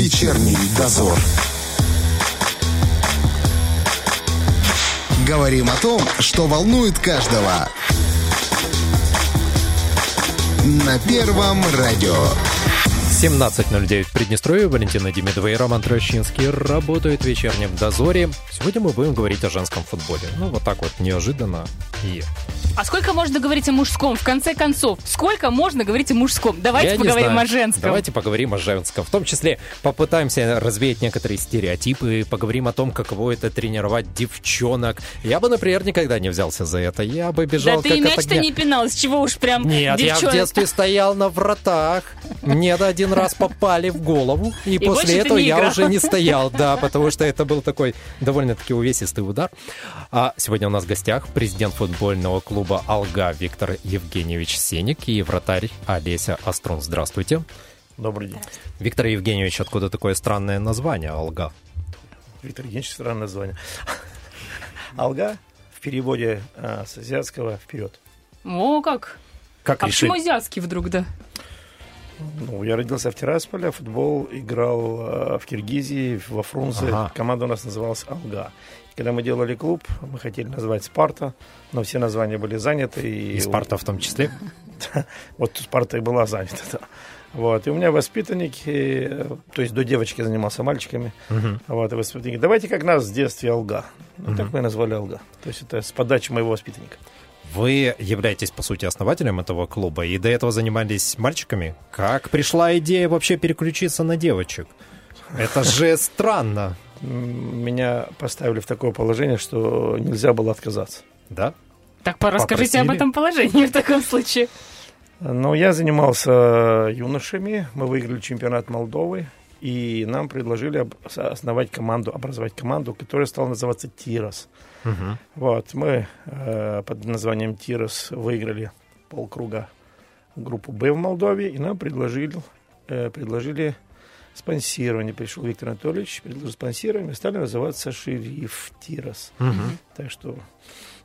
Вечерний дозор. Говорим о том, что волнует каждого. На Первом радио. 17.09 в Приднестровье. Валентина Демидова и Роман Трощинский работают в вечернем дозоре. Сегодня мы будем говорить о женском футболе. Ну, вот так вот неожиданно и А сколько можно говорить о мужском? В конце концов, сколько можно говорить о мужском? Давайте Я поговорим о женском. Давайте поговорим о женском. В том числе попытаемся развеять некоторые стереотипы, поговорим о том, каково это тренировать девчонок. Я бы, например, никогда не взялся за это. Я бы бежал да ты как и от мяч-то не пинал, с чего уж прям Нет, я в девчонок. детстве стоял на вратах. Мне один раз попали в голову, и, больше после ты этого я уже не стоял, да, потому что это был такой довольно-таки увесистый удар. А сегодня у нас в гостях президент футбольного клуба «Алга» Виктор Евгеньевич Сеник и вратарь Олеся Острун. Здравствуйте. Добрый день. Виктор Евгеньевич, откуда такое странное название «Алга»? Виктор Евгеньевич, странное название. Алга в переводе а, с азиатского вперед. О, как? Как А решили? почему азиатский вдруг, да? Ну, я родился в Тирасполе, футбол играл а, в Киргизии, во Фрунзе. Ага. Команда у нас называлась Алга. Когда мы делали клуб, мы хотели назвать Спарта, но все названия были заняты. И, И Спарта в том числе? Вот Спарта и была занята, да. Вот. И у меня воспитанники, то есть до девочки занимался мальчиками. Вот, и воспитанники. Давайте как нас в детстве Алга. Так мы назвали Алга. То есть это с подачи моего воспитанника. Вы являетесь, по сути, основателем этого клуба и до этого занимались мальчиками. Как пришла идея вообще переключиться на девочек? Это же странно, Меня поставили в такое положение, что нельзя было отказаться. да? Так, по- расскажите об Попросили? этом положении в таком случае. Но я занимался юношами, мы выиграли чемпионат Молдовы, и нам предложили об- основать команду, образовать команду, которая стала называться «Тирос». Мгм. Вот, мы э, под названием «Тирос» выиграли полкруга группу «Б» в Молдове, и нам предложили, э, предложили спонсирование. Пришел Виктор Анатольевич, предложил спонсирование, стали называться «Шериф Тирос». Мгм. Так что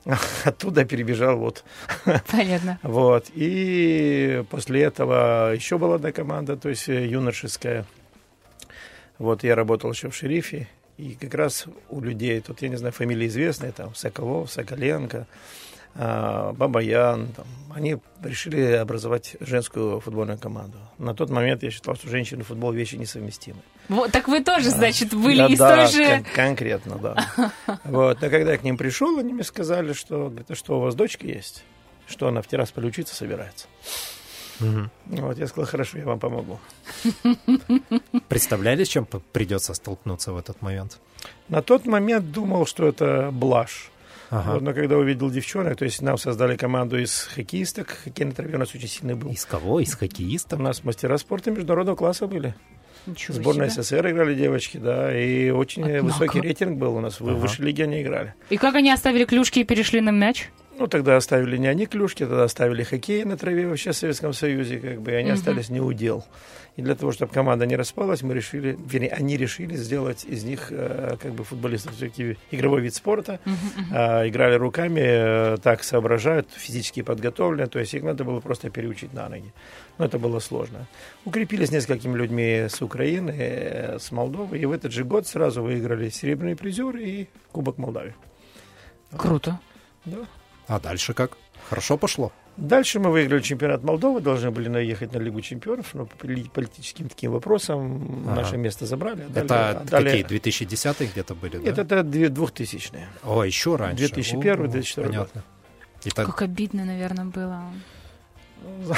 оттуда перебежал вот Понятно. вот. И после этого еще была одна команда, то есть э, юношеская. Вот я работал еще в шерифе. И как раз у людей, тут, я не знаю, фамилии известные, там, Соколов, Соколенко, а, Бабаян, там, они решили образовать женскую футбольную команду. На тот момент я считал, что женщины и футбол вещи несовместимы. Вот, так вы тоже, значит, были Да, из да, той же... кон- конкретно, да. Вот, но когда я к ним пришел, они мне сказали, что, говорят, «А что у вас дочка есть, что она в Тирасполе учиться собирается. Мгм. Вот, я сказал, хорошо, я вам помогу. Представляли, с чем придется столкнуться в этот момент? На тот момент думал, что это блажь. Ага. Вот, но когда увидел девчонок, то есть нам создали команду из хоккеисток, хоккей на траве у нас очень сильный был. Из кого? Из У хоккеистов? нас мастера спорта международного класса были. Ничего Сборная себе. СССР играли девочки, да, и очень Однако. высокий рейтинг был у нас. В Ага. высшей лиге они играли. И как они оставили клюшки и перешли на мяч? Ну, тогда оставили не они клюшки, тогда оставили хоккей на траве вообще в Советском Союзе, как бы, и они Мгм. остались не удел. И для того, чтобы команда не распалась, мы решили, вернее, они решили сделать из них, э, как бы, футболистов, все-таки игровой вид спорта. А, играли руками, э, так соображают, физически подготовлены, то есть их надо было просто переучить на ноги. Но это было сложно. Укрепились несколькими людьми с Украины, э, с Молдовы, и в этот же год сразу выиграли серебряный призер и Кубок Молдавии. Круто. Да. А дальше как? Хорошо пошло? Дальше мы выиграли чемпионат Молдовы, должны были наехать на Лигу чемпионов, но по поли- политическим таким вопросам Ага. наше место забрали. отдали- Это отдали- какие, 2010 где-то были, да? Нет, это две- двухтысячные. О, еще раньше. 2001, О, 2004 Понятно. И так- Как обидно, наверное, было.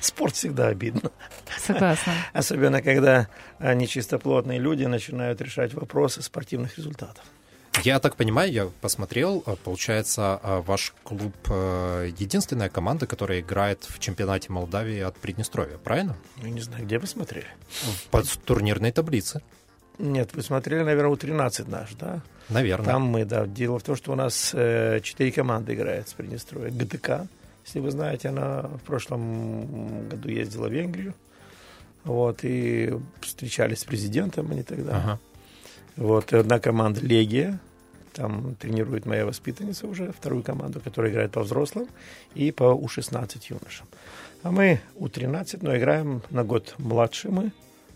Спорт всегда обидно. Согласна. Особенно, когда нечистоплотные люди начинают решать вопросы спортивных результатов. Я так понимаю, я посмотрел, а, получается, а, ваш клуб э, единственная команда, которая играет в чемпионате Молдавии от Приднестровья, правильно? Ну, не знаю, где вы смотрели? По турнирной таблице, Нет, вы смотрели, наверное, у 13 наш, да? наверное. Там мы, да. Дело в том, что у нас э, четыре команды играет с Приднестровья. ГТК, если вы знаете, она в прошлом году ездила в Венгрию. Вот, и встречались с президентом они тогда. Ага. Вот, и одна команда Легия, там тренирует моя воспитанница уже, вторую команду, которая играет по взрослым и по У-16 юношам. А мы У-13, но играем на год младше мы,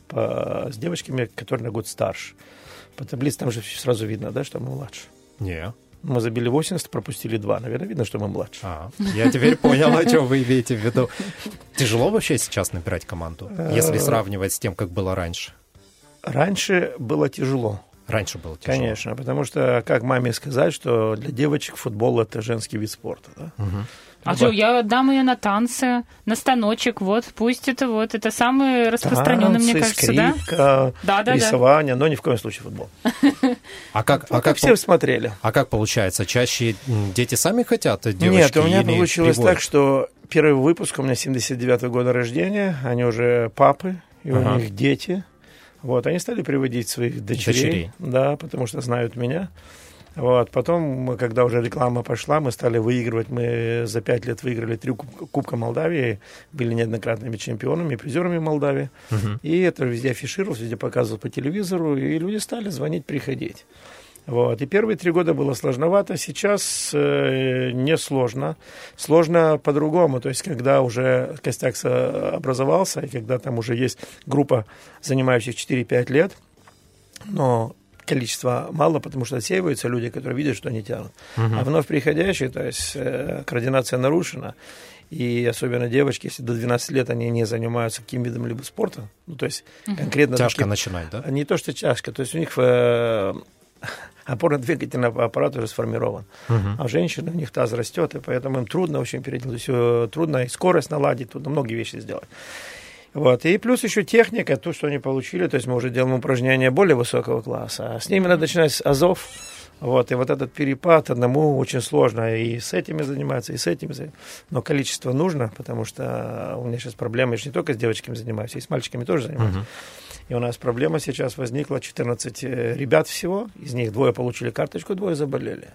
по, с девочками, которые на год старше. По таблице там же сразу видно, да, что мы младше. Не. Мы забили 80, пропустили 2. Наверное, видно, что мы младше. А, я теперь понял, о чем вы имеете в виду. Тяжело вообще сейчас набирать команду, если сравнивать с тем, как было раньше? Раньше было тяжело. Раньше было тяжело. Конечно, потому что, как маме сказать, что для девочек футбол это женский вид спорта. Да? А что, я отдам ее на танцы, на станочек, вот, пусть это вот, это самый распространенный, мне кажется, да? скрипка, Да, да, да. рисование, но ни в коем случае футбол. А как, а как, все смотрели. а как получается? Чаще дети сами хотят, девочки? Нет, у меня или получилось так, что первый выпуск у меня 79 года рождения, они уже папы, и Ага. у них дети. Вот, они стали приводить своих дочерей, Дочерей. да, потому что знают меня. Вот, потом, мы, когда уже реклама пошла, мы стали выигрывать. Мы за пять лет выиграли три куб- Кубка Молдавии, были неоднократными чемпионами, призерами Молдавии. Мгм. И это везде афишировалось, везде показывалось по телевизору, и люди стали звонить, приходить. Вот. И первые три года было сложновато, сейчас э, не сложно. Сложно по-другому, то есть когда уже костяк образовался, и когда там уже есть группа, занимающих 4-5 лет, но количество мало, потому что отсеиваются люди, которые видят, что они тянут. А вновь приходящие, то есть э, координация нарушена, и особенно девочки, если до 12 лет они не занимаются каким видом либо спорта, ну, то есть конкретно... Тяжко таким- начинать, да? не то, что тяжко, то есть у них э, опорно-двигательный аппарат уже сформирован. А у женщин у них таз растет, и поэтому им трудно очень есть, э, трудно и скорость наладить, трудно многие вещи сделать. Вот. И плюс еще техника, то, что они получили, то есть мы уже делаем упражнения более высокого класса, а с ними надо начинать с азов, вот, и вот этот перепад одному очень сложно, и с этими заниматься, и с этими заниматься. Но количество нужно, потому что у меня сейчас проблема, я же не только с девочками занимаюсь, и с мальчиками тоже занимаюсь. И у нас проблема сейчас возникла, 14 э, ребят всего, из них двое получили карточку, двое заболели.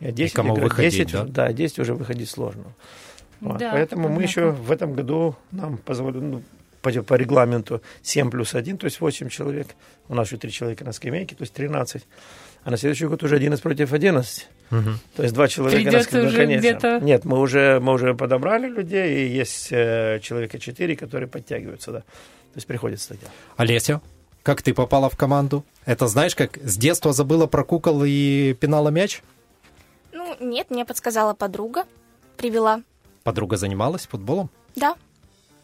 И 10 кому игр- выходить, 10 да? да, 10 уже выходить сложно. Вот. Да, Поэтому мы однако. еще в этом году нам позволили, ну, по, по регламенту 7 плюс 1, то есть 8 человек. У нас еще 3 человека на скамейке, то есть 13. А на следующий год уже 11 против 11. Мгм. То есть два человека на Придется скамейке. уже где-то- Нет, мы уже, мы уже подобрали людей, и есть э, человека 4, которые подтягиваются, да. То есть приходится так делать. Олеся, как ты попала в команду? Это знаешь, как с детства забыла про кукол и пинала мяч? Ну, нет, мне подсказала подруга, привела. Подруга занималась футболом? Да,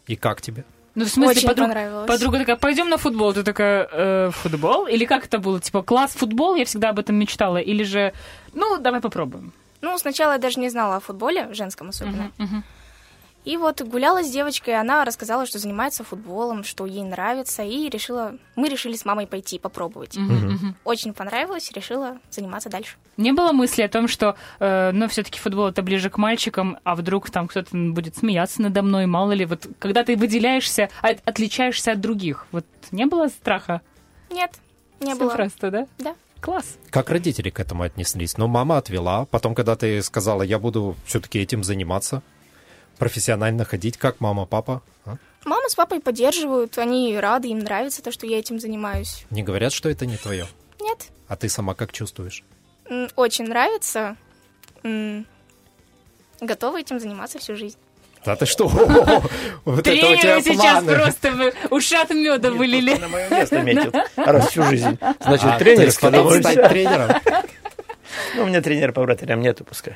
И как тебе? Ну, в смысле, Очень подруга, понравилось. подруга такая, пойдем на футбол. Ты такая, «Э, футбол? Или как это было? Типа, класс футбол, я всегда об этом мечтала. Или же, ну, давай попробуем. ну, сначала я даже не знала о футболе, женском особенно. Мгм, мгм. И вот гуляла с девочкой, она рассказала, что занимается футболом, что ей нравится, и решила, мы решили с мамой пойти попробовать. Мгм, мгм. Очень понравилось, решила заниматься дальше. Не было мысли о том, что, э, ну, все-таки футбол это ближе к мальчикам, а вдруг там кто-то будет смеяться надо мной, мало ли, вот когда ты выделяешься, от- отличаешься от других, вот не было страха? Нет, не Всё было. просто, да? Да. Класс. Как родители к этому отнеслись? Ну, мама отвела. Потом, когда ты сказала, я буду все-таки этим заниматься, профессионально ходить, как мама, папа? а? Мама с папой поддерживают, они рады, им нравится то, что я этим занимаюсь. Не говорят, что это не твое? Нет, А ты сама как чувствуешь? очень нравится. Готова этим заниматься всю жизнь. Да ты что? Вот Тренеры сейчас просто ушат меда вылили. На мое место метит. Раз всю жизнь. Значит, А, тренер есть хотел сказал, стать тренером? Ну, у меня тренер по вратарям нету, пускай.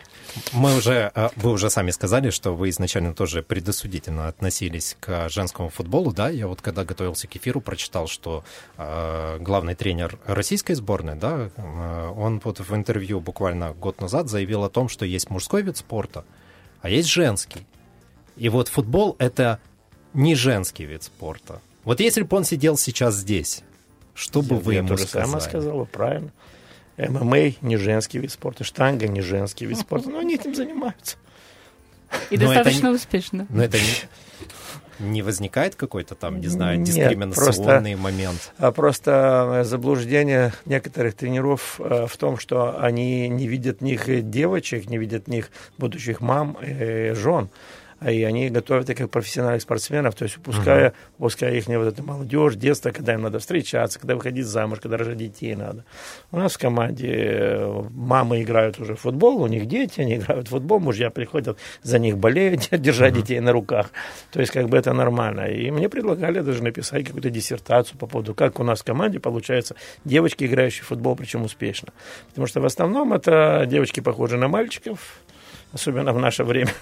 Мы уже, э, вы уже сами сказали, что вы изначально тоже предосудительно относились к женскому футболу, да? Я вот когда готовился к эфиру, прочитал, что э, главный тренер российской сборной, да, э, он вот в интервью буквально год назад заявил о том, что есть мужской вид спорта, а есть женский. И вот футбол — это не женский вид спорта. Вот если бы он сидел сейчас здесь, что бы вы Я ему тоже сама сказали? сказала, правильно. ММА не женский вид спорта, штанга не женский вид спорта, но они этим занимаются. И Но это достаточно не- успешно. Но это не, не возникает какой-то там, не знаю, Нет, дискриминационный момент? А просто э, заблуждение некоторых тренеров э, в том, что они не видят в них девочек, не видят в них будущих мам, жен. А и они готовят их как профессиональных спортсменов, то есть упуская, упуская их вот эту молодежь, детство, когда им надо встречаться, когда выходить замуж, когда рожать детей надо. У нас в команде э, мамы играют уже в футбол, у них дети, они играют в футбол, мужья приходят за них болеют, держать детей на руках. То есть как бы это нормально. И мне предлагали даже написать какую-то диссертацию по поводу, как у нас в команде получается девочки, играющие в футбол, причем успешно. Потому что в основном это девочки похожи на мальчиков, особенно в наше время.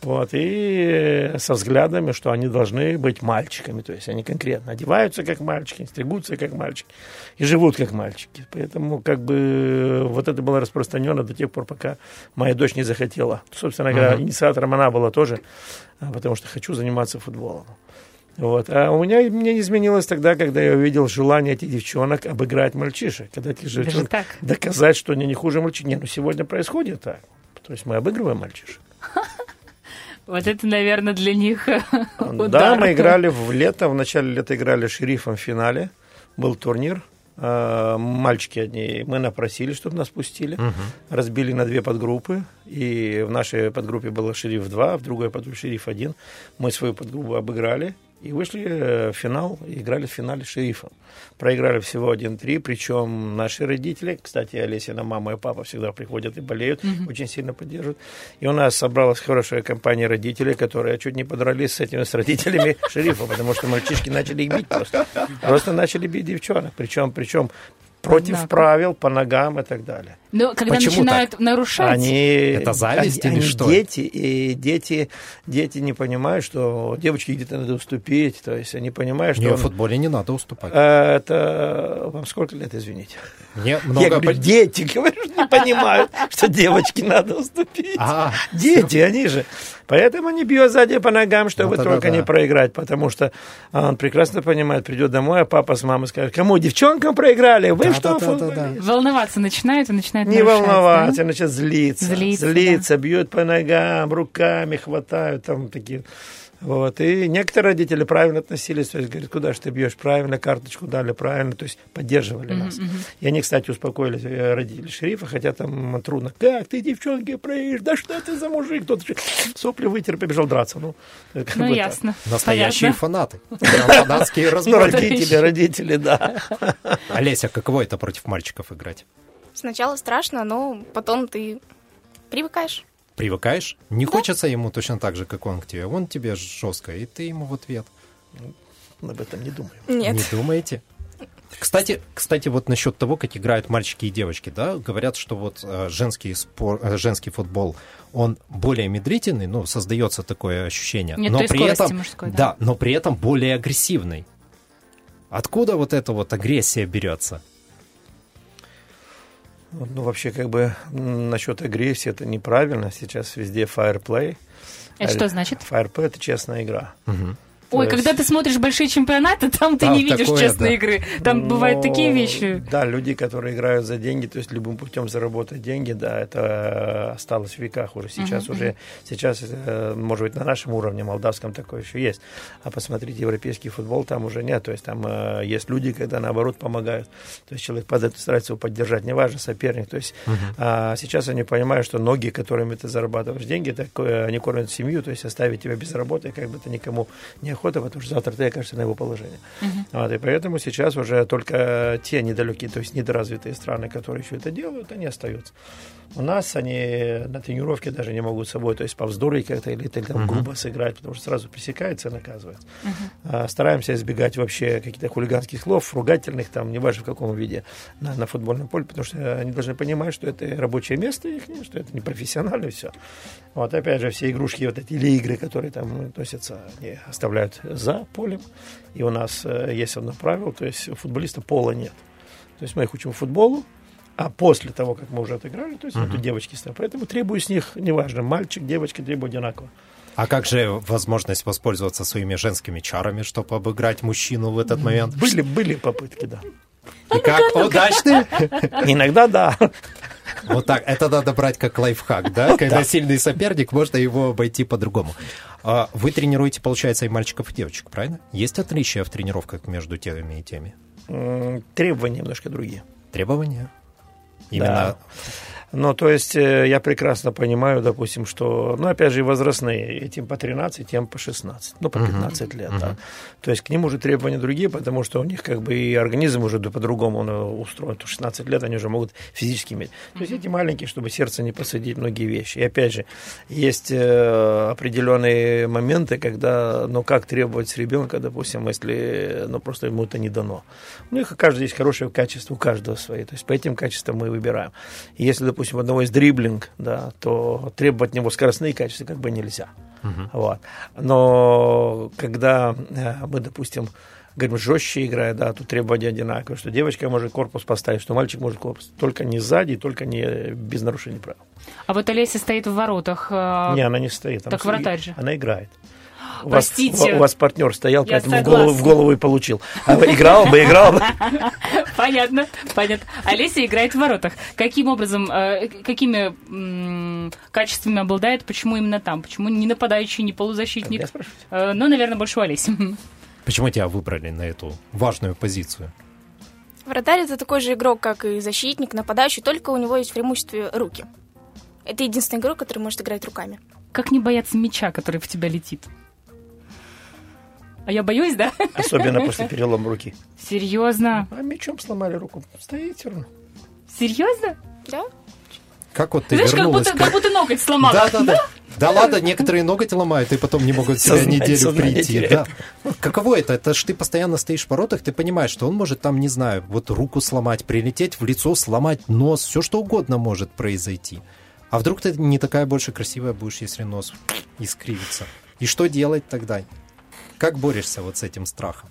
Вот, и со взглядами, что они должны быть мальчиками, то есть они конкретно одеваются как мальчики, стригутся как мальчики и живут как мальчики. Поэтому как бы вот это было распространено до тех пор, пока моя дочь не захотела. Собственно говоря, uh-huh. инициатором она была тоже, а, потому что хочу заниматься футболом. Вот. А у меня мне не изменилось тогда, когда я увидел желание этих девчонок обыграть мальчишек. Когда этих девчонок доказать, что они не хуже мальчишек. Нет, ну сегодня происходит так. То есть мы обыгрываем мальчишек. Вот это, наверное, для них удар. Да, мы играли в лето, в начале лета играли шерифом в финале. Был турнир. А, мальчики одни, мы напросили, чтобы нас пустили. Угу. Разбили на две подгруппы. И в нашей подгруппе было шериф 2, в другой подгруппе шериф 1. Мы свою подгруппу обыграли. И вышли э, в финал, играли в финале с шерифом. Проиграли всего 1-3, причем наши родители, кстати, Олесина мама и папа всегда приходят и болеют, mm-hmm. очень сильно поддерживают. И у нас собралась хорошая компания родителей, которые чуть не подрались с этими, с родителями шерифа, потому что мальчишки начали их бить просто. Просто начали бить девчонок. Причем, причем против правил, по ногам и так далее. Но когда Почему начинают так? нарушать... Они, это зависть они, или они что? дети, и дети, дети не понимают, что девочке где-то надо уступить, то есть они понимают, что... Не, он... в футболе не надо уступать. Э, это... Вам сколько лет, извините? Мне много... Я говорю, дети, говорю, не понимают, что девочке надо уступить. А, дети, они же... Поэтому не бьет сзади по ногам, чтобы только не проиграть, потому что он прекрасно понимает, придет домой, а папа с мамой скажет, кому, девчонкам проиграли? Вы что, Волноваться начинают и начинают Не волноваться, начинают злиться. Злиться, злиться бьют по ногам, руками хватают, там такие вот. И некоторые родители правильно относились, то есть говорят, куда же ты бьешь, правильно, карточку дали, правильно, то есть поддерживали mm-hmm. нас. И они, кстати, успокоили э, родителей шерифа, хотя там трудно. Как ты, девчонки, проедешь? Да что ты за мужик? Кто-то сопли вытер, побежал драться. Ну, ну ясно. Так. Настоящие Понятно. фанаты. Фанатские разборы. Родители, родители, да. Олеся, каково это против мальчиков играть? Сначала страшно, но потом ты привыкаешь привыкаешь. Не да. хочется ему точно так же, как он к тебе. Он тебе жестко, и ты ему в ответ. Ну, об этом не думаю. Нет. Не думаете? Кстати, кстати, вот насчет того, как играют мальчики и девочки, да, говорят, что вот э, женский, спор, э, женский футбол, он более медлительный, ну, создается такое ощущение, Нет но при этом, мужской, да. да, но при этом более агрессивный. Откуда вот эта вот агрессия берется? Ну, вообще, как бы, насчет агрессии это неправильно. Сейчас везде fireplay. Это что значит? Fireplay – это честная игра. Угу. Ой, есть... когда ты смотришь большие чемпионаты, там ты не видишь такое, честной да. игры. Там Но, бывают такие вещи. Да, люди, которые играют за деньги, то есть любым путем заработать деньги, да, это осталось в веках уже. Сейчас uh-huh, уже, сейчас, э, может быть, на нашем уровне, молдавском такое еще есть. А посмотрите, европейский футбол там уже нет. То есть там э, есть люди, когда наоборот помогают. То есть человек падает старается его поддержать, неважно, соперник. То есть uh-huh. а сейчас они понимают, что ноги, которыми ты зарабатываешь деньги, такое, они кормят семью, то есть оставить тебя без работы, как бы то никому не охота, потому что завтра ты окажешься на его положении. Uh-huh. Вот, и поэтому сейчас уже только те недалекие, то есть недоразвитые страны, которые еще это делают, они остаются. У нас они на тренировке даже не могут с собой, то есть повздорить как-то или, или там, uh-huh. грубо сыграть, потому что сразу пресекается и наказывается. Uh-huh. А, стараемся избегать вообще каких-то хулиганских слов, ругательных, там, неважно в каком виде, на, на футбольном поле, потому что они должны понимать, что это рабочее место их, что это не профессионально все. Вот опять же, все игрушки вот эти или игры, которые там относятся, они оставляют за полем. И у нас э, есть одно правило, то есть у футболиста пола нет. То есть мы их учим футболу, а после того, как мы уже отыграли, то есть uh-huh. это девочки стоят. Поэтому требую с них, неважно, мальчик, девочка, требую одинаково. А как же возможность воспользоваться своими женскими чарами, чтобы обыграть мужчину в этот момент? Были, были попытки, да. И как? Удачные? Иногда да. Вот так. Это надо брать как лайфхак, да? Когда сильный соперник, можно его обойти по-другому. А вы тренируете, получается, и мальчиков, и девочек, правильно? Есть отличия в тренировках между теми и теми? Требования немножко другие. Требования? Именно... Да. Но, то есть, э, я прекрасно понимаю, допустим, что, ну, опять же, и возрастные, этим по 13, тем по 16, ну, по 15 лет, да. То есть, к ним уже требования другие, потому что у них, как бы, и организм уже по-другому он э, устроен. То 16 лет они уже могут физически иметь. То есть, эти маленькие, чтобы сердце не посадить многие вещи. И, опять же, есть э, определенные моменты, когда, ну, как требовать с ребенка, допустим, если, ну, просто ему это не дано. У них у каждого есть хорошее качество, у каждого свои. То есть, по этим качествам мы выбираем. И если, допустим, у одного есть дриблинг, да, то требовать от него скоростные качества как бы нельзя. Вот. Но когда э, мы, допустим, говорим, жестче играя, да, тут требования одинаковые, что девочка может корпус поставить, что мальчик может корпус. Только не сзади, только не без нарушений правил. А вот Олеся стоит в воротах. э, Не, она не стоит. Она так стоит- вратарь же. Она играет. У вас, Простите. у, вас партнер стоял, Я поэтому в голову, в голову и получил. А играл бы, играл бы. Понятно, понятно. Олеся играет в воротах. Каким образом, э, какими качествами обладает, почему именно там? Почему не нападающий, не полузащитник? Э, ну, наверное, больше у Олеси. Почему тебя выбрали на эту важную позицию? Вратарь это такой же игрок, как и защитник, нападающий, только у него есть в преимуществе руки. Это единственный игрок, который может играть руками. Как не бояться мяча, который в тебя летит? А я боюсь, да? Особенно после перелома руки. Серьезно? А мечом сломали руку. Стоит все равно. Серьезно? Да? Как вот ты Знаешь, как вернулась? будто, как будто ноготь сломала. Да, да, да. Да ладно, некоторые ноготь ломают и потом не могут себя неделю прийти. Да. Каково это? Это ж ты постоянно стоишь в воротах, ты понимаешь, что он может там, не знаю, вот руку сломать, прилететь в лицо, сломать нос, все что угодно может произойти. А вдруг ты не такая больше красивая будешь, если нос искривится? И что делать тогда? Как борешься вот с этим страхом?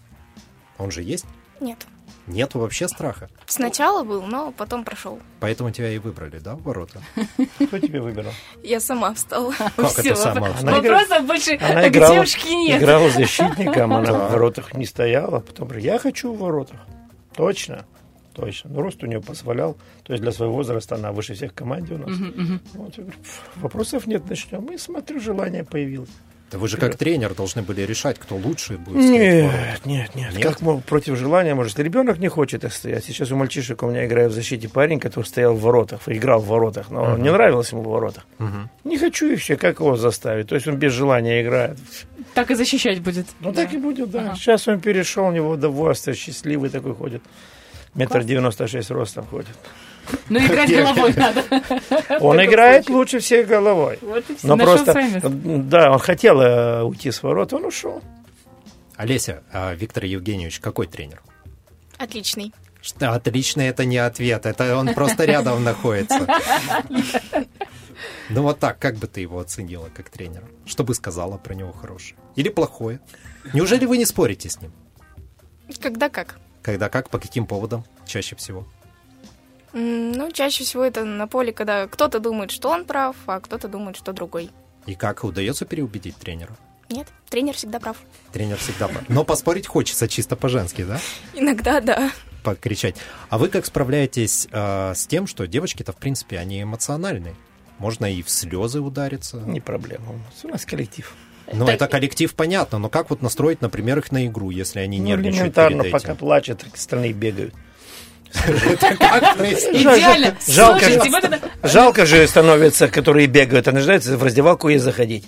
Он же есть? Нет. Нету вообще страха. Сначала был, но потом прошел. Поэтому тебя и выбрали, да, в ворота? Кто тебя выбирал? Я сама встала. Как это сама? Она Вопросов больше к девушке нет. играла защитником, она в воротах не стояла. Потом говорит, я хочу в воротах. Точно, точно. Но рост у нее позволял. То есть для своего возраста она выше всех в команде у нас. Вот, я говорю, «Пф, вопросов нет, начнем. И смотрю, желание появилось. Да вы же как тренер должны были решать, кто лучше будет. Нет, нет, нет, Нет? Как против желания, может, ребенок не хочет их стоять. Сейчас у мальчишек у меня играет в защите парень, который стоял в воротах, играл в воротах, но не нравилось ему в воротах. Мгм. Не хочу и все, как его заставить? То есть он без желания играет. Так и защищать будет. Ну Да. так и будет, да. Ага. Сейчас он перешел, у него удовольствие, счастливый такой ходит. Метр девяносто шесть ростом ходит. Ну, играть головой надо. Он играет лучше всех головой. Вот и все. Но Нашел просто, да, он хотел э, уйти с ворот, он ушел. Олеся, а Виктор Евгеньевич какой тренер? Отличный. Что, Отлично, это не ответ, это он просто рядом находится. Ну вот так, как бы ты его оценила как тренера? Что бы сказала про него хорошее? Или плохое? Неужели вы не спорите с ним? Когда как? Когда как, по каким поводам чаще всего? Ну, чаще всего это на поле, когда кто-то думает, что он прав, а кто-то думает, что другой. И как удается переубедить тренера? Нет, тренер всегда прав. Тренер всегда... прав. Но поспорить хочется чисто по-женски, да? Иногда, да. Покричать. А вы как справляетесь э, с тем, что девочки-то, в принципе, они эмоциональные? Можно и в слезы удариться. Не проблема. У нас коллектив. Ну, Так- это коллектив, понятно, но как вот настроить, например, их на игру, если они Ну, нервничают элементарно, перед пока этим? плачет, остальные бегают. Идеально. жалко же. становится, которые бегают, они ждают в раздевалку и заходить.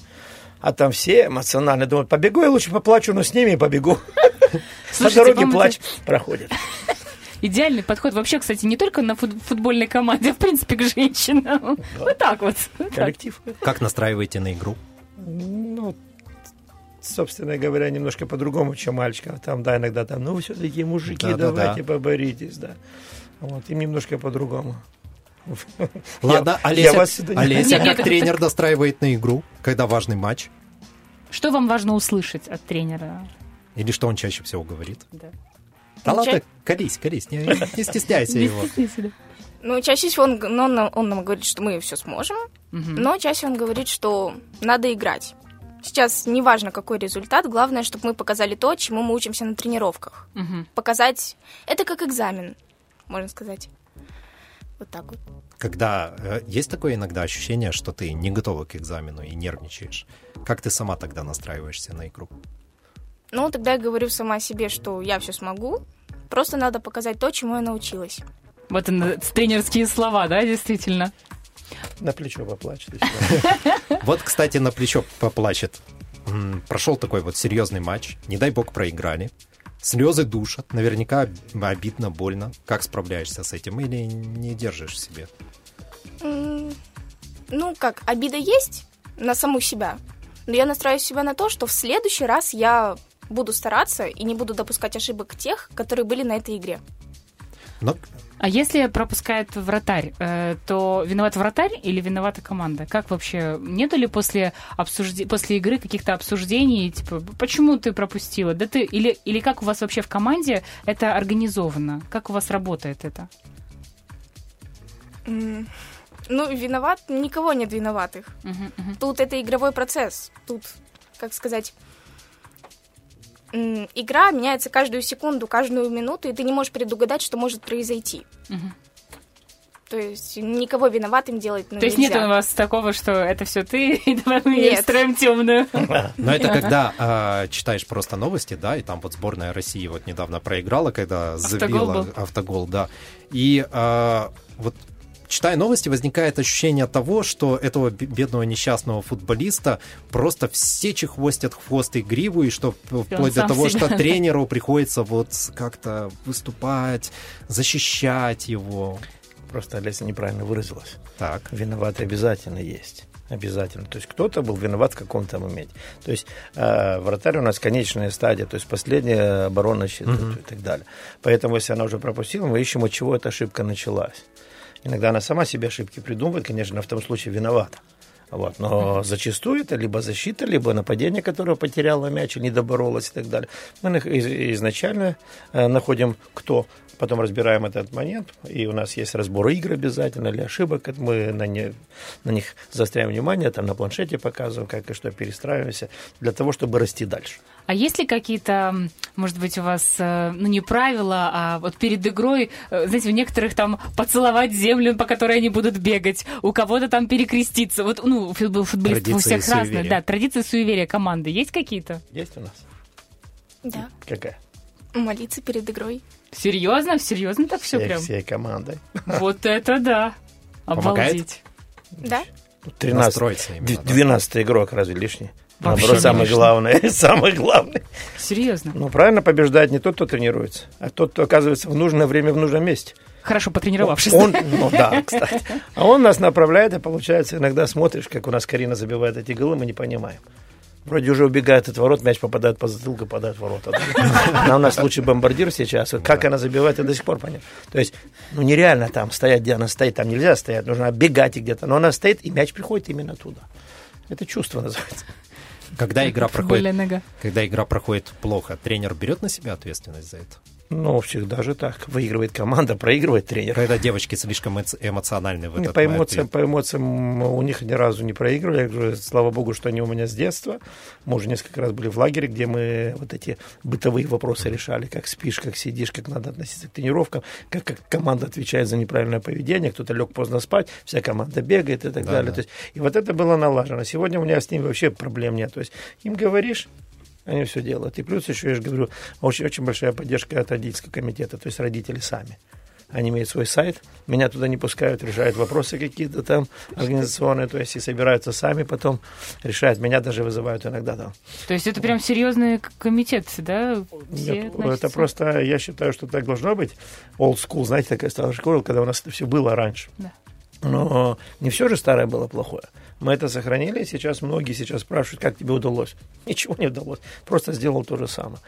А там все эмоционально думают, побегу я лучше поплачу, но с ними и побегу. По дороге плач проходит. Идеальный подход вообще, кстати, не только на фут- футбольной команде, а в принципе к женщинам. Вот так вот. Коллектив. Как настраиваете на игру? Ну, собственно говоря, немножко по-другому, чем мальчикам. Там, да, иногда там, ну, все-таки мужики, Да-да-да. давайте поборитесь, да. Вот, им немножко по-другому. Ладно, Я- Олеся, я вас сюда не- Олеся Нет, как нет, тренер настраивает на игру, когда важный матч? Что вам важно услышать от тренера? Или что он чаще всего говорит? Да. Да ладно, Ча- колись, колись, не, не стесняйся его. да. Ну, чаще всего он, ну, он, нам- он нам говорит, что мы все сможем, Мгм. но чаще он говорит, что надо играть. Сейчас не важно, какой результат, главное, чтобы мы показали то, чему мы учимся на тренировках. Мгм. Показать... Это как экзамен, можно сказать. Вот так вот. Когда э, есть такое иногда ощущение, что ты не готова к экзамену и нервничаешь, как ты сама тогда настраиваешься на игру? Ну, тогда я говорю сама себе, что я все смогу, просто надо показать то, чему я научилась. Вот он, э, тренерские слова, да, действительно. На плечо поплачет. Вот, кстати, на плечо поплачет. Прошел такой вот серьезный матч. Не дай бог проиграли. Слезы душат. Наверняка обидно, больно. Как справляешься с этим? Или не держишь в себе? Ну, как, обида есть на саму себя, но я настраиваю себя на то, что в следующий раз я буду стараться и не буду допускать ошибок тех, которые были на этой игре. Но А если пропускает вратарь, э, то виноват вратарь или виновата команда? Как вообще? Нету ли после, обсужде... после игры каких-то обсуждений, типа, почему ты пропустила? Да ты... или, или как у вас вообще в команде это организовано? Как у вас работает это? Ну, виноват, никого нет виноватых. Мгм, мгм. Тут это игровой процесс. Тут, как сказать, игра меняется каждую секунду, каждую минуту, и ты не можешь предугадать, что может произойти. Мгм. То есть никого виноватым делать ну, То есть нет у вас такого, что это все ты, и давай мы Нет. строим темную. Но это когда а, читаешь просто новости, да, и там вот сборная России вот недавно проиграла, когда забила автогол, да. И а, вот читая новости, возникает ощущение того, что этого бе- бедного несчастного футболиста просто все чехвостят хвост и гриву, и что вплоть до того, себя, что да. тренеру приходится вот как-то выступать, защищать его. Просто Олеся неправильно выразилась. Так. Виноват обязательно есть. Обязательно. То есть кто-то был виноват в каком-то моменте. То есть э, вратарь у нас конечная стадия, то есть последняя оборона щита и так далее. Поэтому, если она уже пропустила, мы ищем, от чего эта ошибка началась. Иногда она сама себе ошибки придумывает, конечно, в том случае виновата. Вот. Но зачастую это либо защита, либо нападение, которое потеряло мяч и не доборолось и так далее. Мы изначально э, находим, кто, потом разбираем этот момент, и у нас есть разбор игр обязательно, или ошибок, мы на, не- на них заостряем внимание, там на планшете показываем, как и что перестраиваемся, для того, чтобы расти дальше. А есть ли какие-то, может быть, у вас, э, ну, не правила, а вот перед игрой, э, знаете, у некоторых там поцеловать землю, по которой они будут бегать, у кого-то там перекреститься. Вот, ну, футбол- футболисты у всех разные. Да, традиции суеверия команды есть какие-то? Есть у нас? Да. Какая? Молиться перед игрой. Серьезно? Серьезно так все Всей, прям? всей командой. Вот это да. Помогает? Обалдеть. Да? 13, Настроиться именно, да. 12 игрок разве лишний? Вообще Наоборот, самый лишний. главный, самый главный. Серьезно. Ну, правильно побеждает не тот, кто тренируется, а тот, кто оказывается в нужное время в нужном месте. Хорошо потренировавшись. Он, ну да, кстати. А он нас направляет, и получается, иногда смотришь, как у нас Карина забивает эти голы, мы не понимаем. Вроде уже убегает от ворот, мяч попадает по затылку, попадает в ворота. Она у нас лучший бомбардир сейчас. Вот как она забивает, я до сих пор понятно. То есть, ну нереально там стоять, где она стоит. Там нельзя стоять, нужно оббегать и где-то. Но она стоит, и мяч приходит именно туда. Это чувство называется. Когда игра проходит, когда игра проходит плохо, тренер берет на себя ответственность за это? Ну, всегда же так. Выигрывает команда, проигрывает тренер. Когда девочки слишком эмо- эмоциональны в этот по момент. эмоциям, по эмоциям у них ни разу не проигрывали. Я говорю, слава богу, что они у меня с детства. Мы уже несколько раз были в лагере, где мы вот эти бытовые вопросы решали. Как спишь, как сидишь, как надо относиться к тренировкам, как, как команда отвечает за неправильное поведение. Кто-то лег поздно спать, вся команда бегает и так Да, далее. да. То есть, и вот это было налажено. Сегодня у меня с ними вообще проблем нет. То есть им говоришь, они все делают. И плюс еще, я же говорю, очень, очень большая поддержка от родительского комитета, то есть родители сами. Они имеют свой сайт, меня туда не пускают, решают вопросы какие-то там организационные, то есть и собираются сами потом, решают. Меня даже вызывают иногда там. То есть это прям серьезный комитет, да? Все Нет, это относятся? просто, я считаю, что так должно быть. Old school, знаете, такая старая школа, когда у нас это все было раньше. Да. Но не все же старое было плохое. Мы это сохранили, сейчас многие сейчас спрашивают, как тебе удалось. Ничего не удалось, просто сделал то же самое.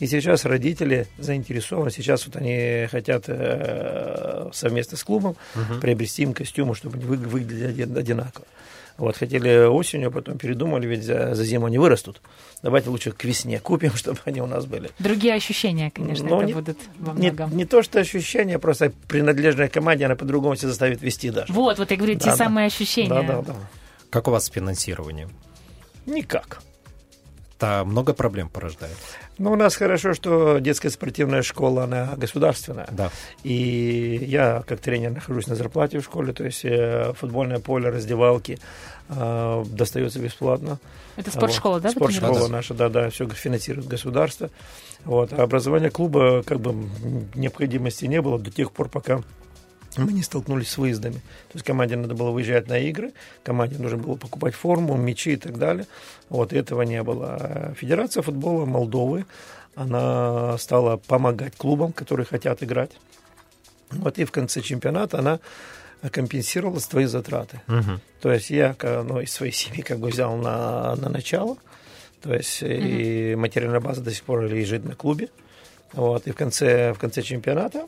И сейчас родители заинтересованы, сейчас вот они хотят э, совместно с клубом приобрести им костюмы, чтобы они вы- выглядели один- одинаково. Вот, хотели осенью, а потом передумали, ведь за, за зиму они вырастут. Давайте лучше к весне купим, чтобы они у нас были. Другие ощущения, конечно, Ну, это не- будут во Не, многом. не то, что ощущение, просто принадлежная команде, она по-другому себя заставит вести даже. Вот, вот я говорю, те Да, да. самые ощущения. Да, да, да. Как у вас с финансированием? Никак. Это много проблем порождает. Ну, у нас хорошо, что детская спортивная школа, она государственная. Да. И я, как тренер, нахожусь на зарплате в школе, то есть э, футбольное поле, раздевалки э, достается бесплатно. Это спортшкола, Вот. да? Спортшкола тренируетесь? наша, да, да, все финансирует государство. Вот. А образование клуба как бы необходимости не было до тех пор, пока мы не столкнулись с выездами. То есть команде надо было выезжать на игры, команде нужно было покупать форму, мячи и так далее. Вот этого не было. А Федерация футбола Молдовы, она стала помогать клубам, которые хотят играть. Вот и в конце чемпионата она компенсировала свои затраты. Мгм. То есть я ну, из своей семьи как бы взял на, на начало. То есть и материальная база до сих пор лежит на клубе. Вот, и в конце, в конце чемпионата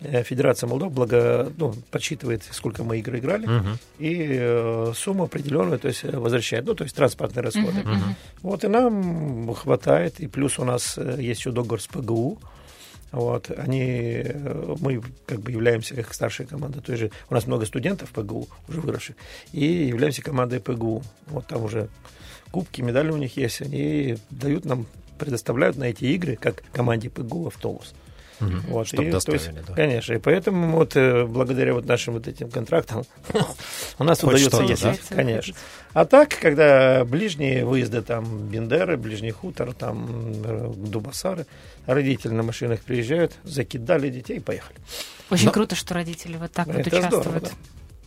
Федерация Молдов благо, ну, подсчитывает, сколько мы игр играли, Мгм. и э, сумму определенную, то есть э, возвращает, ну, то есть транспортные расходы. Вот, и нам хватает, и плюс у нас э, есть еще договор с ПГУ, вот, они, э, мы как бы являемся как старшая команда, то есть же у нас много студентов ПГУ, уже выросших, и являемся командой ПГУ. Вот там уже кубки, медали у них есть, они дают нам, предоставляют на эти игры, как команде ПГУ, автобус. Мгм. Вот, Чтоб и, то доставили, есть, да. Конечно, и поэтому вот э, благодаря вот нашим вот этим контрактам у нас Хоть удается ездить, да? конечно. А так, когда ближние выезды, там, Бендеры, Ближний хутор, там, э, Дубасары, родители на машинах приезжают, закидали детей и поехали. Очень Но- круто, что родители вот так вот Это здорово, участвуют. да.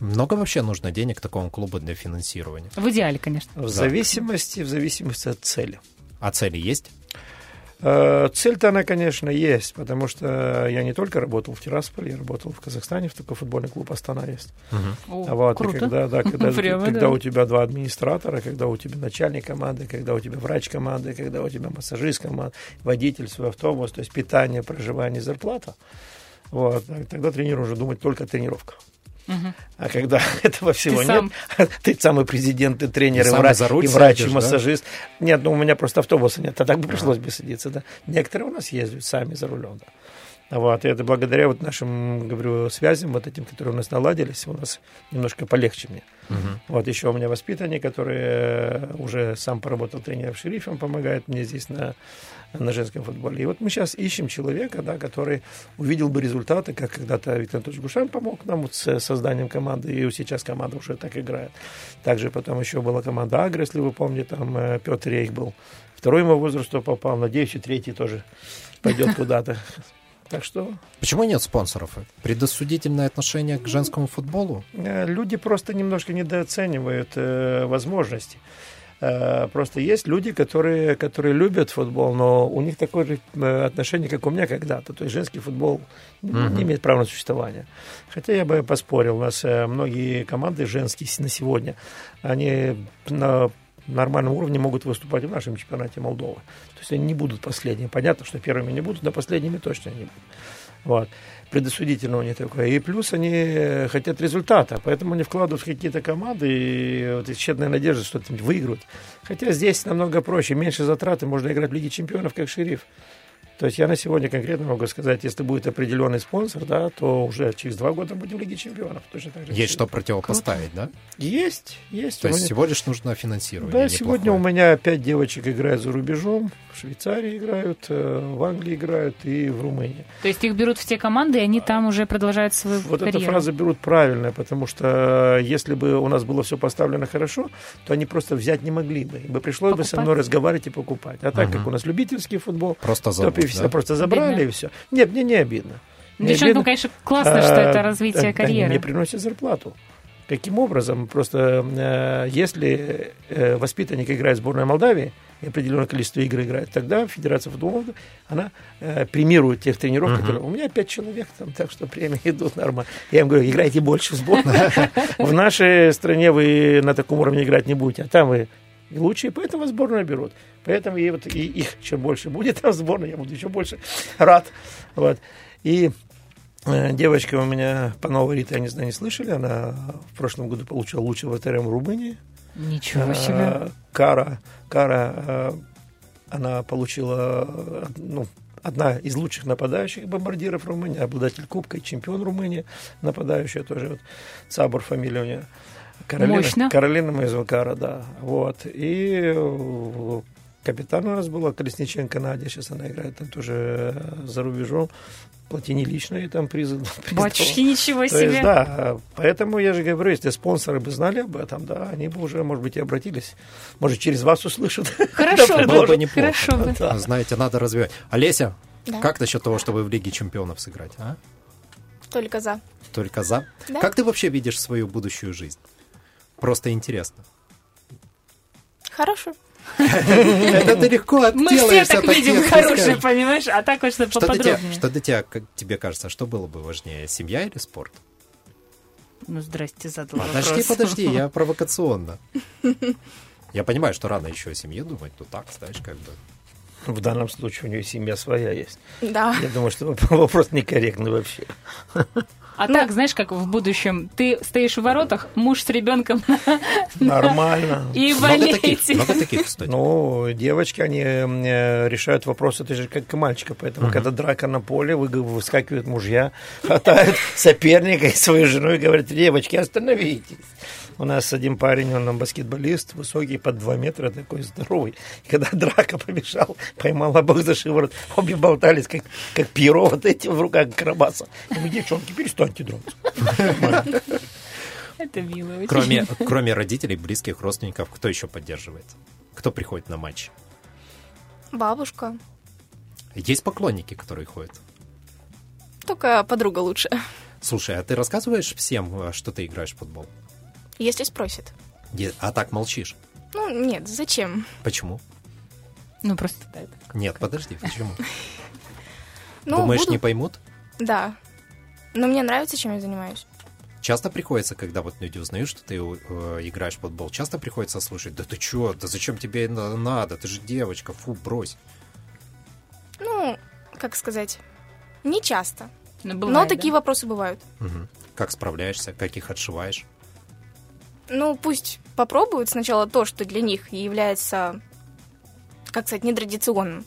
Много вообще нужно денег такому клубу для финансирования? В идеале, конечно. В зависимости, в зависимости от цели. А цели есть? Э, Цель-то она, конечно, есть, потому что я не только работал в Тирасполе, я работал в Казахстане, в такой футбольный клуб Астана есть. Мгм. О, А вот, и круто. когда, да, когда, Прямо, когда да. у тебя два администратора, когда у тебя начальник команды, когда у тебя врач команды, когда у тебя массажист команды, водитель свой автобус, то есть питание, проживание, зарплата, вот, тогда тренер уже думает только о тренировках. А когда этого всего Ты нет, сам. ты самый президент, и тренер, И и, врач, и врач, сядешь, и да? массажист. Нет, ну у меня просто автобуса нет, а так бы пришлось бы садиться, да. Некоторые у нас ездят сами за рулем, да. Вот, и это благодаря вот нашим, говорю, связям, вот этим, которые у нас наладились, у нас немножко полегче мне. Мгм. Вот еще у меня воспитанник, который э, уже сам поработал тренером шерифом, помогает мне здесь на, на женском футболе. И вот мы сейчас ищем человека, да, который увидел бы результаты, как когда-то Виктор Анатольевич Гушан помог нам вот с созданием команды, и сейчас команда уже так играет. Также потом еще была команда Агро, если вы помните, там э, Петр Рейх был. Второй ему возрасту попал, надеюсь, и третий тоже пойдет куда-то. Так что Почему нет спонсоров? Предосудительное отношение к женскому футболу? Э, Люди просто немножко недооценивают э, возможности. Э, Просто есть люди, которые, которые любят футбол, но у них такое же э, отношение, как у меня когда-то. То есть женский футбол Мгм. не имеет права на существование. Хотя я бы поспорил, у нас э, многие команды женские на сегодня, они на нормальном уровне могут выступать в нашем чемпионате Молдовы. То есть они не будут последними. Понятно, что первыми не будут, но последними точно не будут. Вот. Предосудительно у них такое. И плюс они э, хотят результата, поэтому они вкладывают в какие-то команды и вот, и тщетная надежда, что там выиграют. Хотя здесь намного проще, меньше затраты, можно играть в Лиге чемпионов как шериф. То есть я на сегодня конкретно могу сказать, если будет определенный спонсор, да, то уже через два года будем в Лиге чемпионов. Точно так же. Есть что противопоставить, да? Есть, есть. То есть меня- всего лишь нужно финансирование. да, неплохое. сегодня у меня пять девочек играют за рубежом, в Швейцарии играют, э, в Англии играют и в Румынии. То есть их берут в те команды, и они там уже продолжают свою Вот карьеру. эту фразу берут правильно, потому что э, если бы у нас было все поставлено хорошо, то они просто взять не могли бы. Им бы пришлось бы со Покупать? мной разговаривать и покупать. А так Мгм. как у нас любительский футбол, Просто то забудь, пи- да? просто забрали Обидно. и все. Нет, мне не обидно. Не Девчонкам, обидно. конечно, классно, что А, это развитие да, карьеры. Они мне приносят зарплату. Каким образом? Просто э, если э, воспитанник играет в сборной Молдавии, и определенное количество игр играет, тогда Федерация футбола, она э, премирует тех тренеров, Мгм. которые... У меня пять человек там, так что премии идут нормально. Я им говорю, играйте больше в сборной. В нашей стране вы на таком уровне играть не будете, а там вы лучшие, поэтому сборную берут. Поэтому и, вот, и их чем больше будет там сборной, я буду еще больше рад. Вот. И Э, Девочка у меня по новой Рита, я не знаю, не слышали, она в прошлом году получила лучшего вратарем в Румынии. Ничего себе. Э, Кара, Кара, э, она получила, ну, одна из лучших нападающих бомбардиров Румынии, обладатель кубка и чемпион Румынии, нападающая тоже, вот, Цабур фамилия у нее. Каролина, Мощно. Каролина Майзвакара, да. Вот. И э, капитан у нас была Колесниченко Надя, сейчас она играет там тоже э, за рубежом. Платини лично ей там призы. Батюшки, ничего То есть, себе. да, поэтому я же говорю, если спонсоры бы знали об этом, да, они бы уже, может быть, и обратились. Может, через вас услышат. Хорошо Было бы, неплохо. хорошо бы. Да. Знаете, надо развивать. Олеся, Да. как насчет того, чтобы в Лиге чемпионов сыграть? а? Только за. Только за. Да. Как ты вообще видишь свою будущую жизнь? Просто интересно. Хорошо. Это ты легко Мы все так видим хорошее, понимаешь? А так вот что Что для, тебя, поподробнее. что тебе кажется, что было бы важнее, семья или спорт? Ну, здрасте, задала Подожди, вопрос. подожди, я провокационно. Я понимаю, что рано еще о семье думать, но так, знаешь, как бы. В данном случае у нее семья своя есть. Да. Я думаю, что вопрос некорректный вообще. А так, знаешь, как в будущем, ты стоишь в воротах, муж с ребенком Нормально. и Много таких, болеете. много таких, кстати. Ну, девочки, они э, решают вопросы, это же как и мальчика. Поэтому, когда драка на поле, вы- выскакивают мужья, хватают соперника и свою жену и говорят, девочки, остановитесь. У нас один парень, он баскетболист, высокий, под 2 метра, такой здоровый. И когда драка побежал, поймал обоих за шиворот, обе болтались, как, как пиро, вот эти в руках карабаса. Я говорю, девчонки, перестаньте драться. Это мило очень. Кроме, кроме родителей, близких, родственников, кто еще поддерживает? Кто приходит на матч? Бабушка. Есть поклонники, которые ходят? Только подруга лучше. Слушай, а ты рассказываешь всем, э, что ты играешь в футбол? Если спросит. А так молчишь. Ну, нет, зачем? Почему? Ну, просто да, это Нет, подожди, почему? Ну, Думаешь, буду- не поймут? Да. Но мне нравится, чем я занимаюсь. Часто приходится, когда вот люди узнают, что ты э, играешь в футбол, часто приходится слушать, да ты чё, да зачем тебе это надо, ты же девочка, фу, брось. Ну, как сказать, не часто. Ну, Но бывает, такие да. вопросы бывают. Мгм. Как справляешься, как их отшиваешь? Ну, пусть попробуют сначала то, что для них является, как сказать, нетрадиционным.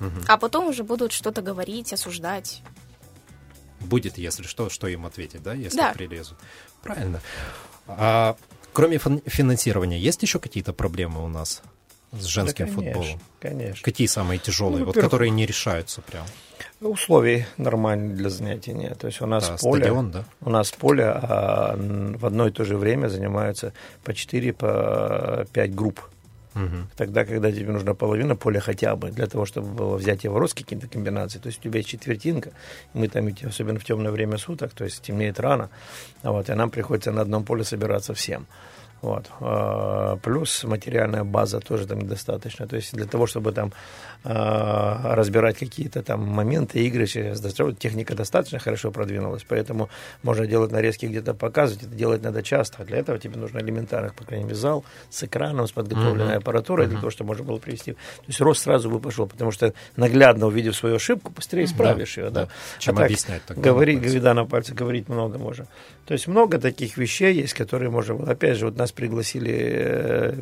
Мгм. А потом уже будут что-то говорить, осуждать. Будет, если что, что им ответить, да, если Да. прилезут. Правильно. А кроме фин- финансирования, есть еще какие-то проблемы у нас с женским Да, конечно, футболом? Конечно. Какие самые тяжелые, Ну, вот которые не решаются прям? Условий нормальных для занятий нет. То есть у нас Да, поле, стадион, да? у нас поле а, в одно и то же время занимаются по 4, по 5 групп. Мгм. Тогда, когда тебе нужна половина поля хотя бы, для того, чтобы было взятие ворот с какими-то комбинациями. То есть у тебя есть четвертинка, и мы там, особенно в темное время суток, то есть темнеет рано, а вот, и нам приходится на одном поле собираться всем. Вот. А, Плюс материальная база тоже там недостаточно. То есть для того, чтобы там а, разбирать какие-то там моменты, игры, сейчас достаточно- техника достаточно хорошо продвинулась, поэтому можно делать нарезки где-то показывать, это делать надо часто. А Для этого тебе нужно элементарно, по крайней мере, зал с экраном, с подготовленной Мгм. аппаратурой, для того, чтобы можно было привести. То есть рост сразу бы пошел, потому что наглядно увидев свою ошибку, быстрее исправишь ее. Да. да. Чем А так объяснять тогда Говорить, на говорить, да, на пальце говорить много можно. То есть много таких вещей есть, которые можно было. Опять же, вот нас пригласили э,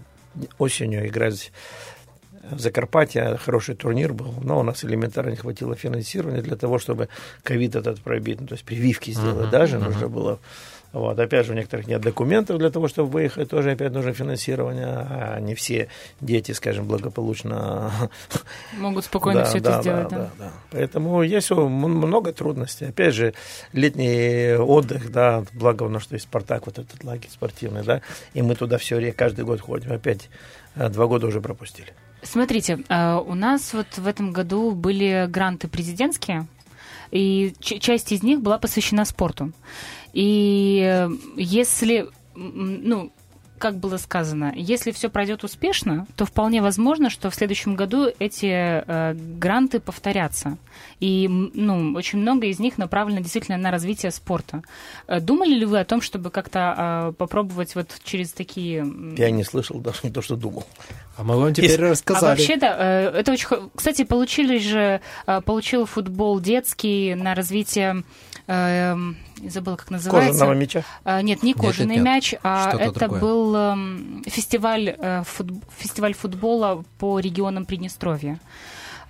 осенью играть в Закарпатье, хороший турнир был, но у нас элементарно не хватило финансирования для того, чтобы ковид этот пробить, ну, то есть прививки сделать Мгм, даже мгм. нужно было. Вот. Опять же, у некоторых нет документов для того, чтобы выехать, тоже опять нужно финансирование, а не все дети, скажем, благополучно Могут спокойно все это сделать, да. да. Поэтому есть много трудностей. Опять же, летний отдых, да, благо у нас, что есть Спартак, вот этот лагерь спортивный, да, и мы туда все время каждый год ходим. Опять э, два года уже пропустили. Смотрите, э, у нас вот в этом году были гранты президентские, и часть из них была посвящена спорту. И э, если, ну, как было сказано, если все пройдет успешно, то вполне возможно, что в следующем году эти э, гранты повторятся. И ну, очень много из них направлено действительно на развитие спорта. Э, Думали ли вы о том, чтобы как-то э, попробовать вот через такие... Я не слышал даже не то, что думал. А мы вам теперь Если- а рассказали. вообще, да, э, это очень... Кстати, получили же, э, получил футбол детский на развитие... э, забыла, как называется. Кожаного мяча. А, Нет, не кожаный нет, нет. мяч, а это другое. был эм, фестиваль, э, фут- фестиваль футбола по регионам Приднестровья.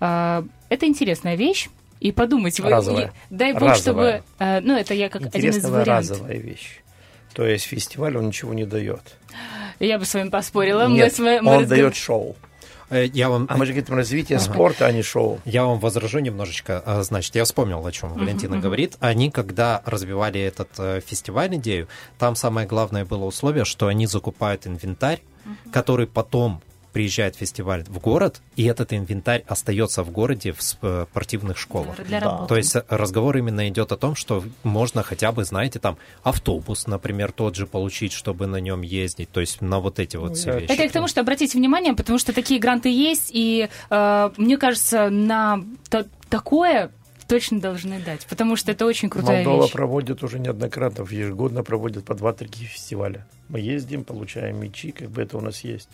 А, Это интересная вещь. И подумать, вы, Разовая. и- дай бог, Разовая. чтобы... э, Ну, это я как один из Интересная вариантов. разовая вещь. То есть фестиваль он ничего не дает. Я бы с вами поспорила. Мы Нет, с вами- мы он разгов- дает шоу. Э, Я вам, А мы же говорим развитие спорта, а не шоу. я вам возражу немножечко. А, Значит, я вспомнил, о чем Валентина говорит. Они, когда развивали этот э, фестиваль, идею, там самое главное было условие, что они закупают инвентарь, который потом приезжает фестиваль в город, и этот инвентарь остается в городе в э, спортивных школах. Для Да. работы. То есть разговор именно идет о том, что можно хотя бы, знаете, там автобус, например, тот же получить, чтобы на нем ездить. То есть на вот эти вот Ну, все вещи. Это к тому, что обратите внимание, потому что такие гранты есть, и э, мне кажется, на та- такое точно должны дать, потому что это очень крутая Молдова вещь. проводит уже неоднократно, ежегодно проводит по два-три фестиваля. Мы ездим, получаем мячи, как бы это у нас есть.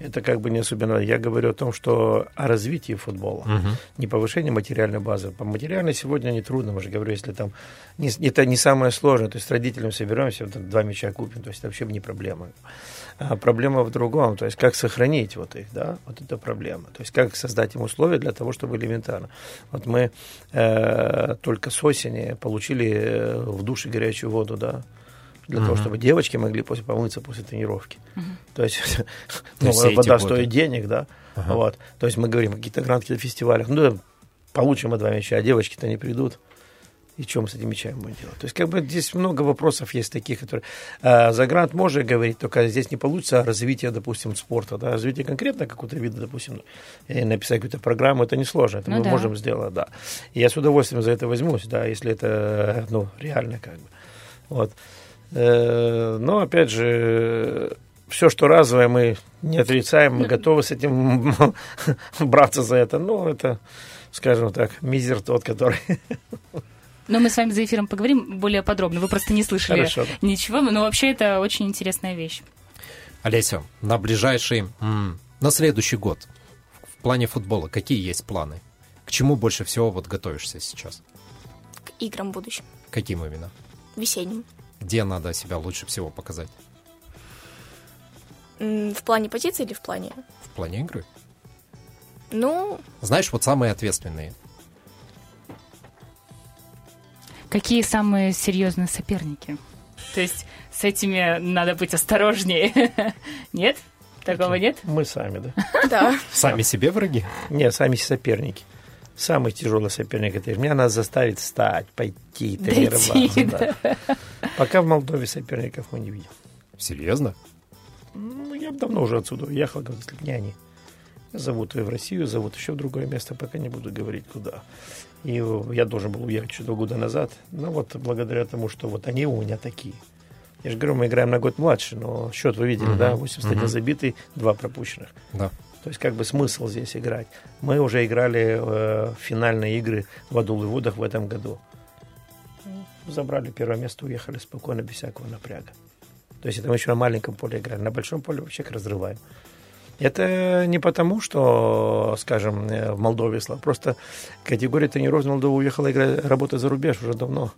Это как бы не особенно... Я говорю о том, что о развитии футбола, Мгм. не повышении материальной базы. По материальной сегодня не трудно, мы же говорю, если там... Не, это не самое сложное, то есть с родителями вот там два мяча купим, то есть это вообще не проблема. А проблема в другом, то есть как сохранить вот их, да, вот это проблема. То есть как создать им условия для того, чтобы элементарно. Вот мы э, только с осени получили э, в душе горячую воду, да, для того, Мгм. чтобы девочки могли после, помыться после тренировки. То есть, ну, вода годы. стоит денег, да. Ага. Вот. То есть мы говорим о каких-то грантах, каких-то фестивалях. Ну, да, получим мы два мяча, а девочки-то не придут. И что мы с этими мячами будем делать? То есть, как бы здесь много вопросов есть таких, которые... а, за грант можно говорить, только здесь не получится развитие, допустим, спорта, да, развитие конкретно какого-то вида, допустим, э, написать какую-то программу, это несложно, это Ну мы да. можем сделать, да. И я с удовольствием за это возьмусь, да, если это, ну, реально как бы. Вот. Э, Но, опять же, все, что разовое, мы не отрицаем, мы готовы с этим браться за это. Ну, это, скажем так, мизер тот, который... Но мы с вами за эфиром поговорим более подробно. Вы просто не слышали Хорошо. ничего, но вообще это очень интересная вещь. Олеся, на ближайший, на следующий год в плане футбола какие есть планы? К чему больше всего вот готовишься сейчас? К играм будущим. Каким именно? Весенним. Где надо себя лучше всего показать? В плане позиции или в плане? В плане игры? Ну, Знаешь, вот самые ответственные. Какие самые серьезные соперники? То есть с этими надо быть осторожнее. Нет? Такого нет? Мы сами, да? да. Сами себе враги? Нет, сами соперники. Самый тяжелый соперник это меня надо заставить встать, пойти, тренироваться. да. Пока в Молдове соперников мы не видим. Серьезно? Ну, я давно уже отсюда уехал, говорю, если не они. Зовут и в Россию, зовут еще в другое место, пока не буду говорить куда. И я должен был уехать еще два года назад. Но вот благодаря тому, что вот они у меня такие. Я же говорю, мы играем на год младше, но счет вы видели, Мгм, да, 81 мгм. забитый, два пропущенных. Да. То есть как бы смысл здесь играть. Мы уже играли э, финальные игры в Адулы-Водах в этом году. Забрали первое место, уехали спокойно, без всякого напряга. То есть это мы еще на маленьком поле играли. На большом поле вообще их разрываем. Это не потому, что, скажем, э, в Молдове слабо. Просто категория тренеров из Молдовы уехала играть, работать за рубеж уже давно.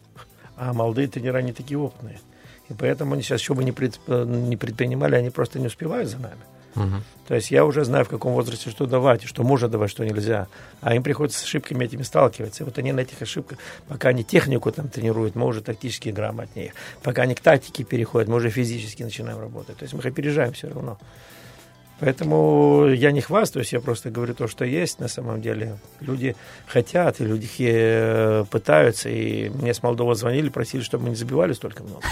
А молодые тренера не такие опытные. И поэтому они сейчас, что бы пред- ни предпринимали, они просто не успевают за нами. Мгм. То есть я уже знаю, в каком возрасте что давать, что можно давать, что нельзя. А им приходится с ошибками этими сталкиваться. И вот они на этих ошибках, пока они технику там тренируют, мы уже тактически грамотнее. Пока они к тактике переходят, мы уже физически начинаем работать. То есть мы их опережаем все равно. Поэтому я не хвастаюсь, я просто говорю то, что есть на самом деле. Люди хотят, и люди пытаются. И мне с Молдовы звонили, просили, чтобы мы не забивали столько много.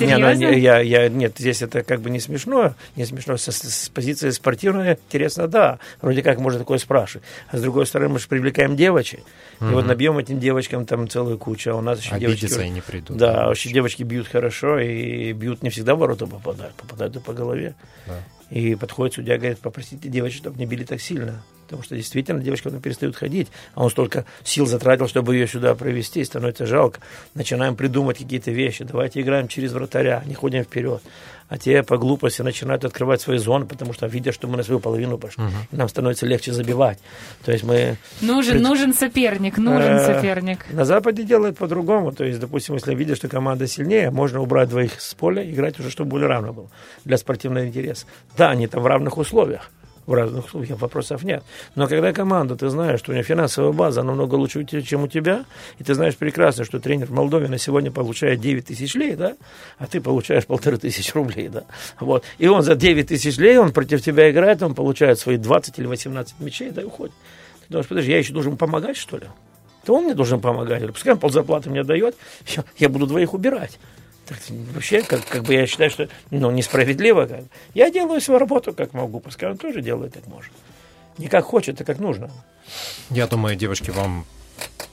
Не, ну, Серьезно? не, я, я, нет, здесь это как бы не смешно, не смешно. С, с- с позиции спортивной интересно, да. Вроде как можно такое спрашивать. А с другой стороны, мы же привлекаем девочек. И вот набьем этим девочкам там целую кучу. А у нас еще девочки... Обидятся и не придут. Да, вообще девочки бьют хорошо, и бьют не всегда в ворота попадают, попадают и по голове. И подходит судья, говорит, попросите девочек, чтобы не били так сильно. Потому что действительно девочка она перестает ходить, а он столько сил затратил, чтобы ее сюда провести, становится жалко. Начинаем придумать какие-то вещи. Давайте играем через вратаря, не ходим вперед. А те по глупости начинают открывать свои зоны, потому что видят, что мы на свою половину пошли. И нам становится легче забивать. То есть мы Нужен, Пред- нужен соперник, нужен Э, соперник. на Западе делают по-другому. То есть, допустим, если видят, что команда сильнее, можно убрать двоих с поля, играть уже, чтобы более равно было для спортивного интереса. Да, они там в равных условиях. В разных условиях вопросов нет. Но когда команда, ты знаешь, что у нее финансовая база намного лучше, чем у тебя, и ты знаешь прекрасно, что тренер в Молдове на сегодня получает 9 тысяч лей, да, а ты получаешь полторы тысячи рублей, да, вот. И он за 9 тысяч лей, он против тебя играет, он получает свои 20 или 18 мячей, да, и уходит. Ты думаешь, подожди, я еще должен помогать, что ли? то он мне должен помогать. Пускай он ползарплаты мне дает, я буду двоих убирать. Вообще, как, как бы я считаю, что ну, несправедливо. Я делаю свою работу как могу, пускай он тоже делает как может. Не как хочет, а как нужно. Я думаю, девушки, вам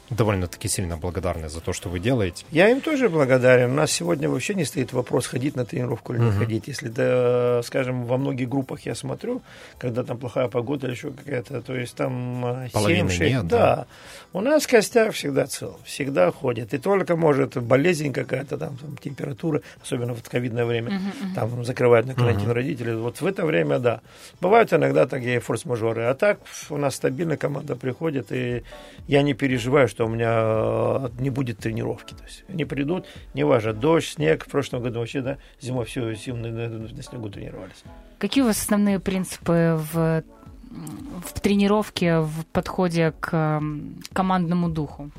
довольно-таки сильно благодарны за то, что вы делаете. Я им тоже благодарен. У нас сегодня вообще не стоит вопрос, ходить на тренировку или не Мгм. ходить. Если, да, скажем, во многих группах я смотрю, когда там плохая погода или еще какая-то, то есть там э, Половины 7-6, нет, да. да. У нас костяк всегда цел, всегда ходит. И только, может, болезнь какая-то, там, там, температура, особенно в ковидное время, там закрывают на карантин родители. Вот в это время, да. Бывают иногда такие форс-мажоры. А так у нас стабильно команда приходит, и я не переживаю, что у меня э, не будет тренировки. То есть они придут, неважно, дождь, снег. В прошлом году вообще, да, зимой всю зиму на, на- снегу тренировались. Какие у вас основные принципы в, в тренировке, в подходе к командному духу?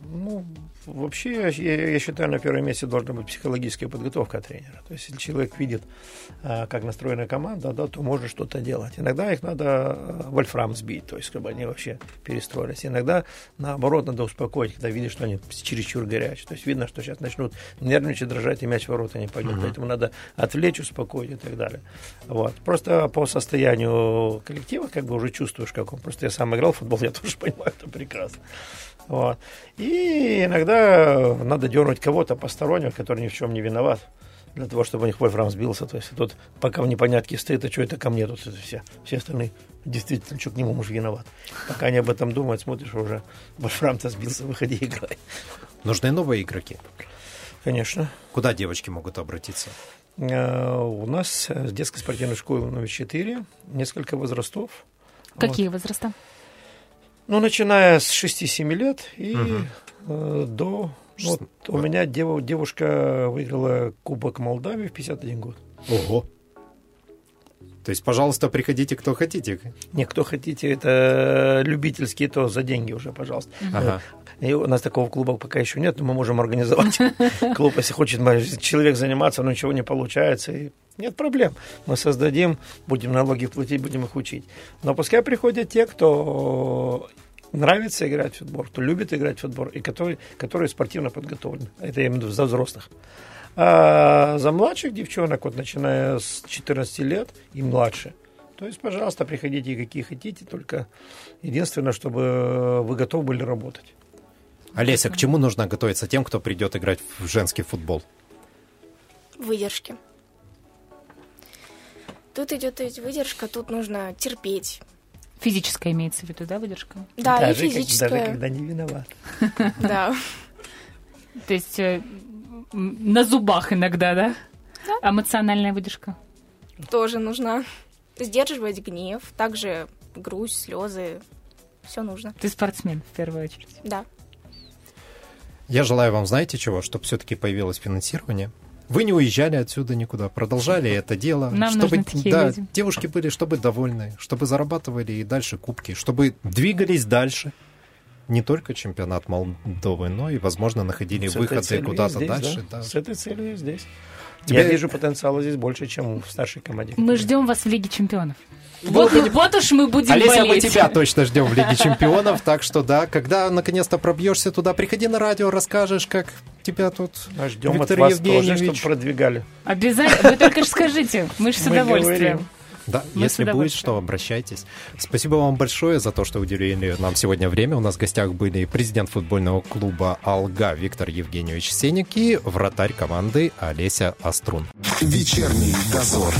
Ну, вообще, я, я- считаю, на первом месте должна быть психологическая подготовка тренера. То есть, если человек видит, а, как настроена команда, да, то может что-то делать. Иногда их надо а, вольфрам сбить, то есть, чтобы они вообще перестроились. Иногда, наоборот, надо успокоить, когда видишь, что они чересчур горячие. То есть, видно, что сейчас начнут нервничать, дрожать, и мяч в ворота не пойдет. Поэтому надо отвлечь, успокоить и так далее. Вот. Просто по состоянию коллектива как бы уже чувствуешь, как он. Просто я сам играл в футбол, я тоже понимаю это прекрасно. Вот. И иногда надо дернуть кого-то постороннего, который ни в чем не виноват, для того, чтобы у них вольфрам сбился. То есть тут пока в непонятке стоит, а что это ко мне тут это все, все остальные действительно, что к нему муж виноват. Пока они об этом думают, смотришь, уже вольфрам-то сбился, выходи и играй. Нужны новые игроки. Конечно. Куда девочки могут обратиться? Э, У нас с детской спортивной школы номер 4 несколько возрастов. Какие возраста? Ну, начиная с 6-7 лет и Мгм. Э, до... Вот у меня дева- девушка выиграла Кубок Молдавии в 51 год. Ого. То есть, пожалуйста, приходите, кто хотите. Не, кто хотите, это любительские, то за деньги уже, пожалуйста. Ага. И у нас такого клуба пока еще нет, но мы можем организовать клуб, если хочет человек заниматься, но ничего не получается. И нет проблем. Мы создадим, будем налоги платить, будем их учить. Но пускай приходят те, кто нравится играть в футбол, кто любит играть в футбол и которые, которые спортивно подготовлены. Это я имею в виду за взрослых. А за младших девчонок, вот начиная с 14 лет и младше, то есть, пожалуйста, приходите какие хотите, только единственное, чтобы вы готовы были работать. Олеся, к чему нужно готовиться тем, кто придет играть в женский футбол? Выдержки. Тут идет то есть, выдержка, тут нужно терпеть. Физическая имеется в виду, да, выдержка? Да, даже, и как- физическая. даже когда не виноват. Да. То есть э, на зубах иногда, да? А Эмоциональная выдержка. тоже нужно сдерживать гнев, также грусть, слезы, все нужно. Ты спортсмен, в первую очередь. Да. Я желаю вам, знаете чего, чтобы все-таки появилось финансирование. Вы не уезжали отсюда никуда, продолжали это дело. Нам чтобы нужны такие да, люди. девушки были, чтобы довольны, чтобы зарабатывали и дальше кубки, чтобы двигались дальше. Не только чемпионат Молдовы, но и, возможно, находили С выходы куда-то дальше. да. да. С этой целью я здесь. Тебя- Я вижу потенциала здесь больше, чем в старшей команде. Мы ждем вас в Лиге чемпионов. Вот, мы- вот уж мы будем Олеся, мы болеть. тебя точно ждем в Лиге Чемпионов, так что да, когда наконец-то пробьешься туда, приходи на радио, расскажешь, как тебя тут А ждем Виктор от вас тоже, Евгеньевич. чтобы продвигали. Обязательно. Вы только же скажите. Мы же с Мы удовольствием. Да, Мы если будет что, обращайтесь. Спасибо вам большое за то, что уделили нам сегодня время. У нас в гостях были президент футбольного клуба «Алга» Виктор Евгеньевич Сеник и вратарь команды Олеся Острун. Вечерний дозор.